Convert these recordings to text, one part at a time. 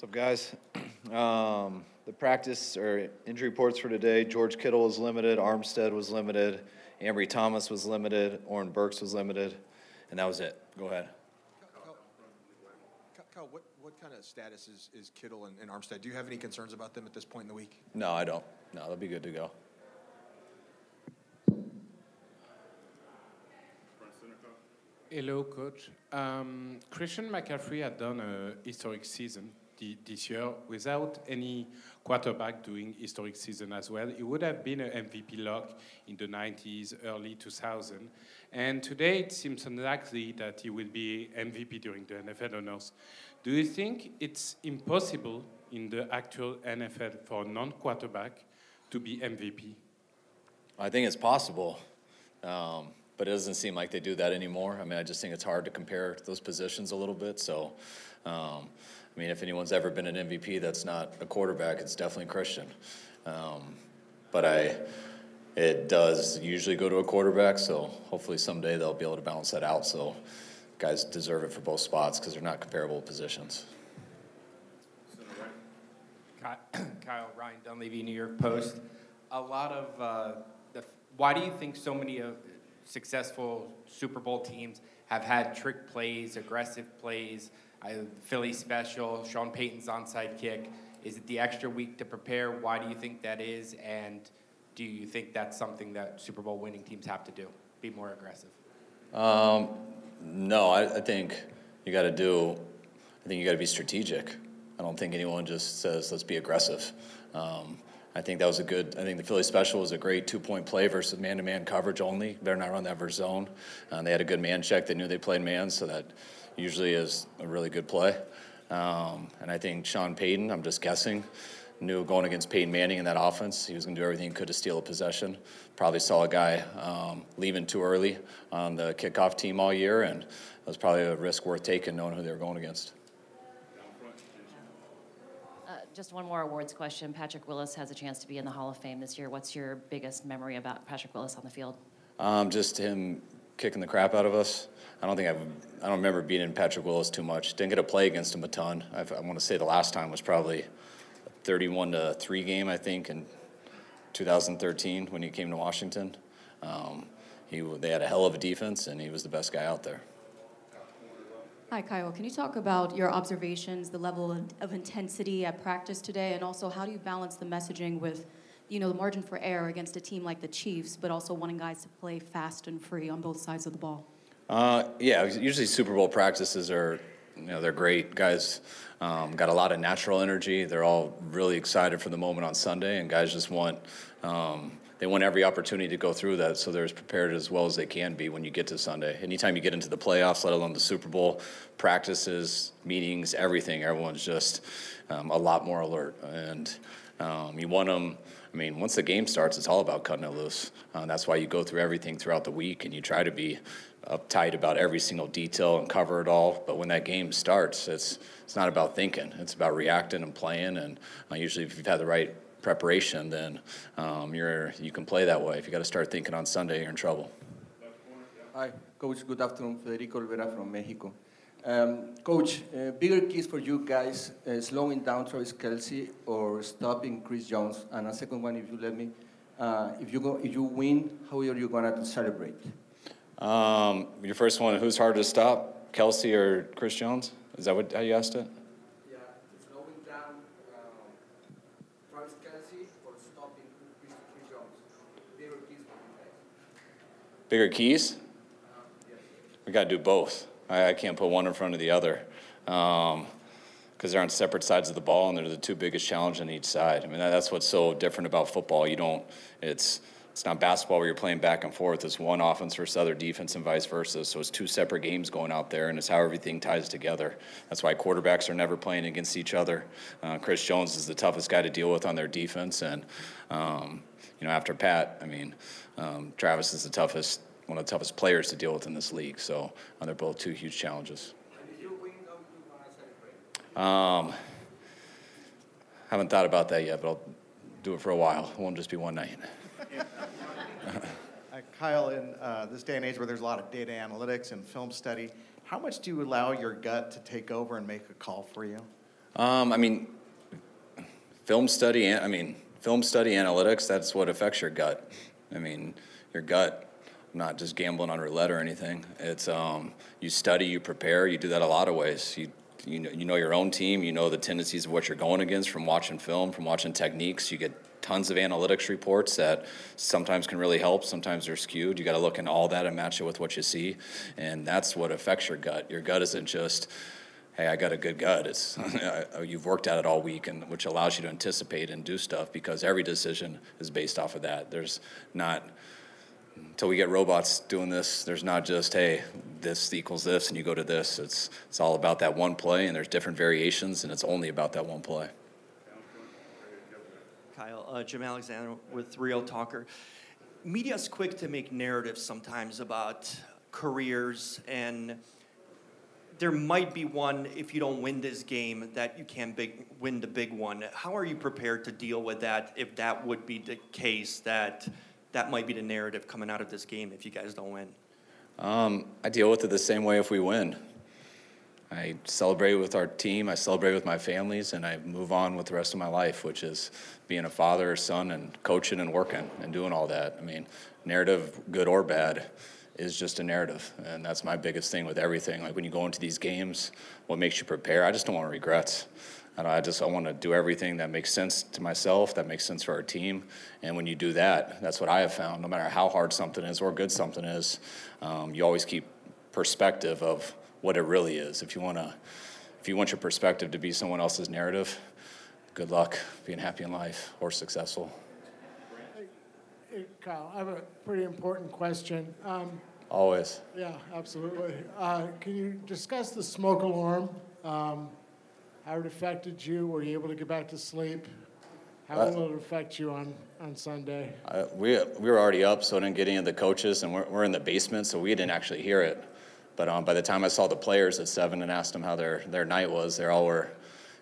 What's up, guys? Um, the practice or injury reports for today, George Kittle was limited, Armstead was limited, Ambry Thomas was limited, Oren Burks was limited, and that was it. Go ahead. Kyle, what, what kind of status is, is Kittle and, and Armstead? Do you have any concerns about them at this point in the week? No, I don't. No, they'll be good to go. Hello, coach. Um, Christian McCaffrey had done a historic season this year without any quarterback doing historic season as well. It would have been an MVP lock in the 90s, early 2000. And today it seems unlikely that he will be MVP during the NFL honors. Do you think it's impossible in the actual NFL for non-quarterback to be MVP? I think it's possible. Um, but it doesn't seem like they do that anymore. I mean, I just think it's hard to compare those positions a little bit. So, um, I mean, if anyone's ever been an MVP that's not a quarterback, it's definitely Christian. Um, but I, it does usually go to a quarterback. So hopefully someday they'll be able to balance that out. So guys deserve it for both spots because they're not comparable positions. Kyle Ryan Dunleavy, New York Post. A lot of uh, the. Why do you think so many of successful Super Bowl teams have had trick plays, aggressive plays, uh, Philly special, Sean Payton's onside kick. Is it the extra week to prepare? Why do you think that is? And do you think that's something that Super Bowl winning teams have to do? Be more aggressive? Um, no, I, I think you got to do, I think you got to be strategic. I don't think anyone just says, let's be aggressive. Um, I think that was a good. I think the Philly special was a great two-point play versus man-to-man coverage only. Better not run that versus zone. Uh, they had a good man check. They knew they played man, so that usually is a really good play. Um, and I think Sean Payton. I'm just guessing. Knew going against Peyton Manning in that offense, he was going to do everything he could to steal a possession. Probably saw a guy um, leaving too early on the kickoff team all year, and it was probably a risk worth taking knowing who they were going against. just one more awards question. Patrick Willis has a chance to be in the Hall of Fame this year. What's your biggest memory about Patrick Willis on the field? Um, just him kicking the crap out of us. I don't think I've, I don't remember beating Patrick Willis too much. Didn't get to play against him a ton. I've, i want to say the last time was probably a 31 to 3 game, I think, in 2013 when he came to Washington. Um, he, they had a hell of a defense, and he was the best guy out there. Hi, Kyle. Can you talk about your observations, the level of intensity at practice today, and also how do you balance the messaging with, you know, the margin for error against a team like the Chiefs, but also wanting guys to play fast and free on both sides of the ball? Uh, yeah, usually Super Bowl practices are, you know, they're great. Guys um, got a lot of natural energy. They're all really excited for the moment on Sunday, and guys just want. Um, they want every opportunity to go through that so they're as prepared as well as they can be when you get to Sunday. Anytime you get into the playoffs, let alone the Super Bowl, practices, meetings, everything, everyone's just um, a lot more alert. And um, you want them, I mean, once the game starts, it's all about cutting it loose. Uh, that's why you go through everything throughout the week and you try to be uptight about every single detail and cover it all. But when that game starts, it's, it's not about thinking, it's about reacting and playing. And uh, usually, if you've had the right preparation, then um, you're you can play that way. If you got to start thinking on Sunday, you're in trouble. Hi, Coach. Good afternoon. Federico Rivera from Mexico. Um, Coach, uh, bigger keys for you guys: uh, slowing down Travis Kelce or stopping Chris Jones. And a second one, if you let me, uh, if you go, if you win, how are you gonna celebrate? Um, your first one: Who's harder to stop, Kelce or Chris Jones? Is that what how you asked it? Yeah, slowing down Travis Kelce or stopping Chris, Chris Jones. Bigger keys? We got to do both. I, I, can't put one in front of the other because um, they're on separate sides of the ball and they're the two biggest challenges on each side. I mean, that's what's so different about football. You don't, it's, it's not basketball where you're playing back and forth. It's one offense versus other defense and vice versa. So it's two separate games going out there, and it's how everything ties together. That's why quarterbacks are never playing against each other. Uh, Chris Jones is the toughest guy to deal with on their defense, and um, you know after Pat, I mean um, Travis is the toughest, one of the toughest players to deal with in this league. So uh, they're both two huge challenges. Um, haven't thought about that yet, but I'll do it for a while. It won't just be one night. uh, Kyle, in uh, this day and age where there's a lot of data analytics and film study, how much do you allow your gut to take over and make a call for you? Um, I mean, film study, I mean, film study analytics, that's what affects your gut. I mean, your gut, not just gambling on roulette or anything. It's, um, you study, you prepare, you do that a lot of ways. You, you know, you know your own team, you know the tendencies of what you're going against from watching film, from watching techniques. You get tons of analytics reports that sometimes can really help, sometimes they're skewed. You got to look into all that and match it with what you see. And that's what affects your gut. Your gut isn't just, hey, I got a good gut. It's you've worked at it all week, and which allows you to anticipate and do stuff because every decision is based off of that. There's not until we get robots doing this. There's not just hey, this equals this, and you go to this. It's it's all about that one play, and there's different variations, and it's only about that one play. Kyle, uh, Jim Alexander with Real Talker. Media's quick to make narratives sometimes about careers, and there might be one if you don't win this game that you can big, win the big one. How are you prepared to deal with that if that would be the case that that might be the narrative coming out of this game if you guys don't win? Um, I deal with it the same way if we win. I celebrate with our team, I celebrate with my families, and I move on with the rest of my life, which is being a father, son, and coaching and working and doing all that. I mean, narrative, good or bad, is just a narrative, and that's my biggest thing with everything. Like when you go into these games, what makes you prepare? I just don't want regrets. And I just I want to do everything that makes sense to myself, that makes sense for our team. And when you do that, that's what I have found. No matter how hard something is or good something is, um, you always keep perspective of what it really is. If you want to, if you want your perspective to be someone else's narrative, good luck being happy in life or successful. Hey, Kyle, I have a pretty important question. Um, Always. yeah, absolutely. Uh, can you discuss the smoke alarm? Um, how it affected you? Were you able to get back to sleep? How Uh, will it affect you on, on Sunday? I, we, we were already up, so I didn't get any of the coaches, and we're, we're in the basement, so we didn't actually hear it. But um, by the time I saw the players at seven and asked them how their, their night was, they all were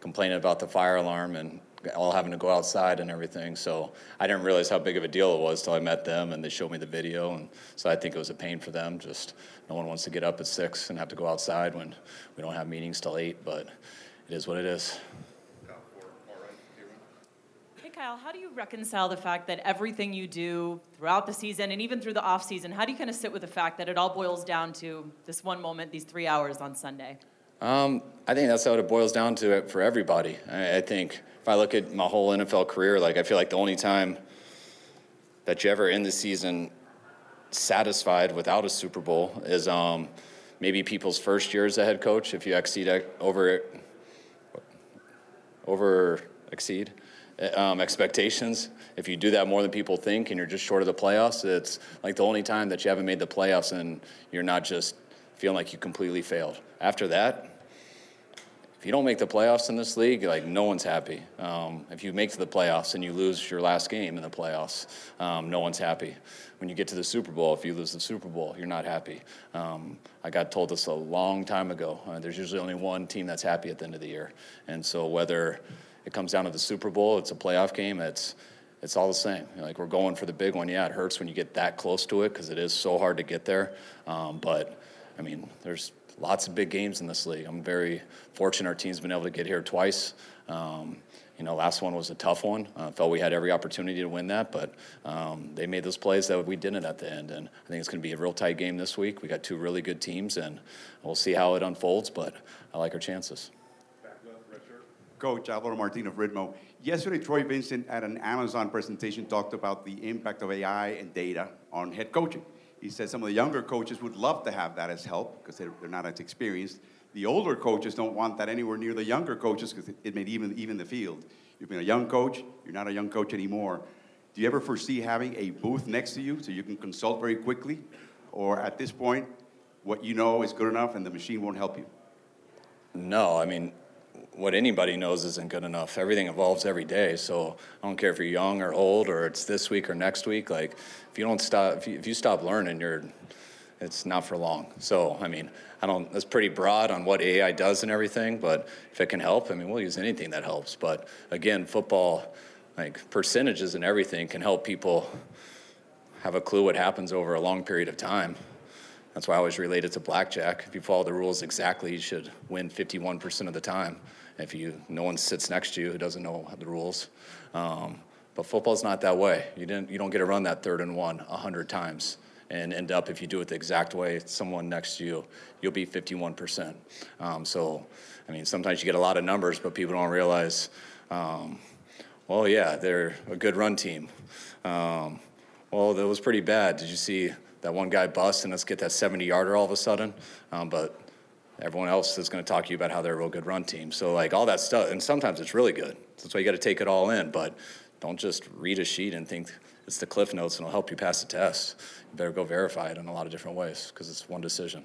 complaining about the fire alarm and all having to go outside and everything. So I didn't realize how big of a deal it was till I met them and they showed me the video. And so I think it was a pain for them. Just no one wants to get up at six and have to go outside when we don't have meetings till eight. But it is what it is. Hey, Kyle, how do you reconcile the fact that everything you do throughout the season and even through the off season, how do you kind of sit with the fact that it all boils down to this one moment, these three hours on Sunday? Um, I think that's how it boils down to it for everybody. I, I think if I look at my whole NFL career, like I feel like the only time that you ever end the season satisfied without a Super Bowl is um, maybe people's first year as a head coach. If you exceed ex- over over exceed uh, um, expectations, if you do that more than people think, and you're just short of the playoffs, it's like the only time that you haven't made the playoffs and you're not just feeling like you completely failed. After that, if you don't make the playoffs in this league, like no one's happy. Um, if you make the playoffs and you lose your last game in the playoffs, um, no one's happy. When you get to the Super Bowl, if you lose the Super Bowl, you're not happy. Um, I got told this a long time ago. Uh, there's usually only one team that's happy at the end of the year, and so whether it comes down to the Super Bowl, it's a playoff game. It's it's all the same. Like we're going for the big one. Yeah, it hurts when you get that close to it because it is so hard to get there. Um, but I mean, there's lots of big games in this league. I'm very fortunate our team's been able to get here twice. Um, you know, last one was a tough one. I uh, felt we had every opportunity to win that, but um, they made those plays that we didn't at the end. And I think it's going to be a real tight game this week. We got two really good teams, and we'll see how it unfolds. But I like our chances. Coach Alvaro Martin of Ritmo. Yesterday, Troy Vincent at an Amazon presentation talked about the impact of AI and data on head coaching. He said some of the younger coaches would love to have that as help because they're, they're not as experienced. The older coaches don't want that anywhere near the younger coaches because it, it made even, even the field. You've been a young coach, you're not a young coach anymore. Do you ever foresee having a booth next to you so you can consult very quickly? Or at this point, what you know is good enough and the machine won't help you? No, I mean, what anybody knows isn't good enough. Everything evolves every day. So I don't care if you're young or old or it's this week or next week. Like if you don't stop, if you, if you stop learning, you're, it's not for long. So I mean, I don't. That's pretty broad on what AI does and everything. But if it can help, I mean, we'll use anything that helps. But again, football, like percentages and everything, can help people have a clue what happens over a long period of time. That's why I always relate it to blackjack. If you follow the rules exactly, you should win 51% of the time if you no one sits next to you who doesn't know the rules. Um, but football's not that way. You didn't you don't get to run that third and one a hundred times and end up if you do it the exact way someone next to you you'll be 51% um, so i mean sometimes you get a lot of numbers but people don't realize um, well yeah they're a good run team um, well that was pretty bad did you see that one guy bust and let's get that 70 yarder all of a sudden um, but everyone else is going to talk to you about how they're a real good run team so like all that stuff and sometimes it's really good that's why you got to take it all in but don't just read a sheet and think it's the cliff notes and it'll help you pass the test. You better go verify it in a lot of different ways because it's one decision.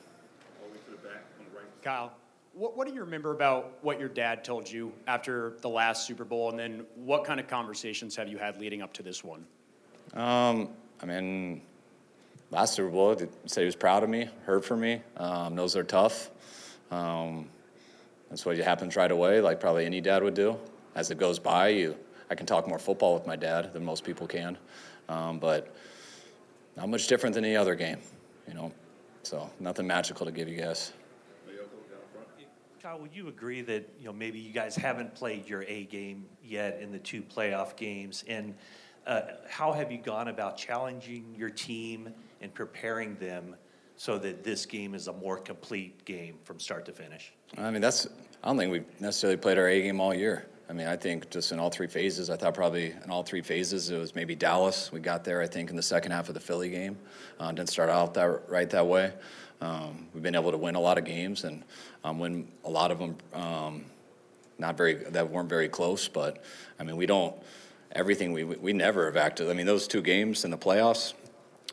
Kyle, what, what do you remember about what your dad told you after the last Super Bowl, and then what kind of conversations have you had leading up to this one? Um, I mean, last Super Bowl, said he was proud of me, heard from me, um, knows they're tough. Um, that's what happens right away, like probably any dad would do. As it goes by, you I can talk more football with my dad than most people can, um, but not much different than any other game, you know. So nothing magical to give you guys. Kyle, would you agree that you know maybe you guys haven't played your A game yet in the two playoff games, and uh, how have you gone about challenging your team and preparing them so that this game is a more complete game from start to finish? I mean, that's I don't think we've necessarily played our A game all year. I mean, I think just in all three phases, I thought probably in all three phases it was maybe Dallas. We got there, I think, in the second half of the Philly game. Uh, didn't start out that right that way. Um, we've been able to win a lot of games and um, win a lot of them. Um, not very that weren't very close, but I mean, we don't everything we we never have acted. I mean, those two games in the playoffs,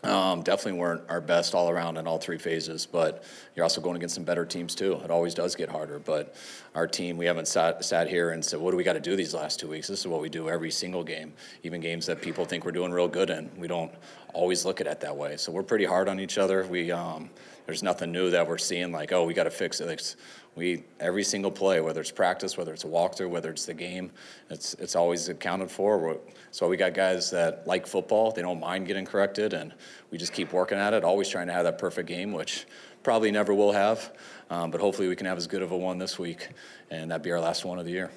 um, definitely weren't our best all around in all three phases, but you're also going against some better teams too. It always does get harder, but our team, we haven't sat, sat here and said, what do we got to do these last two weeks? This is what we do every single game, even games that people think we're doing real good in. We don't always look at it that way. So we're pretty hard on each other. We, um, there's nothing new that we're seeing like, oh, we got to fix it. It's, we every single play, whether it's practice, whether it's a walkthrough, whether it's the game, it's it's always accounted for. So we got guys that like football; they don't mind getting corrected, and we just keep working at it. Always trying to have that perfect game, which probably never will have, um, but hopefully we can have as good of a one this week, and that be our last one of the year.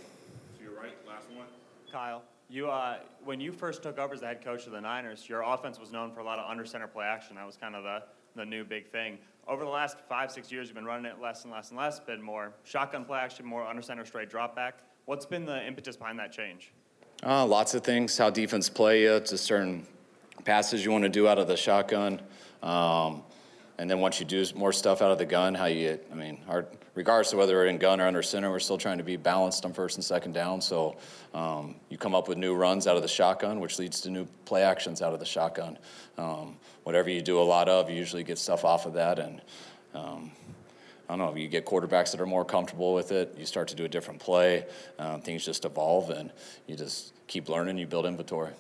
You're right, last one. Kyle, you uh, when you first took over as the head coach of the Niners, your offense was known for a lot of under center play action. That was kind of the the new big thing over the last five, six years, you've been running it less and less and less, been more shotgun play action, more under center straight drop back. What's been the impetus behind that change? Uh, lots of things. How defense play you to certain passes you want to do out of the shotgun. Um, and then once you do more stuff out of the gun, how you, I mean, our, regardless of whether we're in gun or under center, we're still trying to be balanced on first and second down. So um, you come up with new runs out of the shotgun, which leads to new play actions out of the shotgun. Um, whatever you do a lot of, you usually get stuff off of that. And um, I don't know, you get quarterbacks that are more comfortable with it, you start to do a different play, um, things just evolve, and you just keep learning, you build inventory.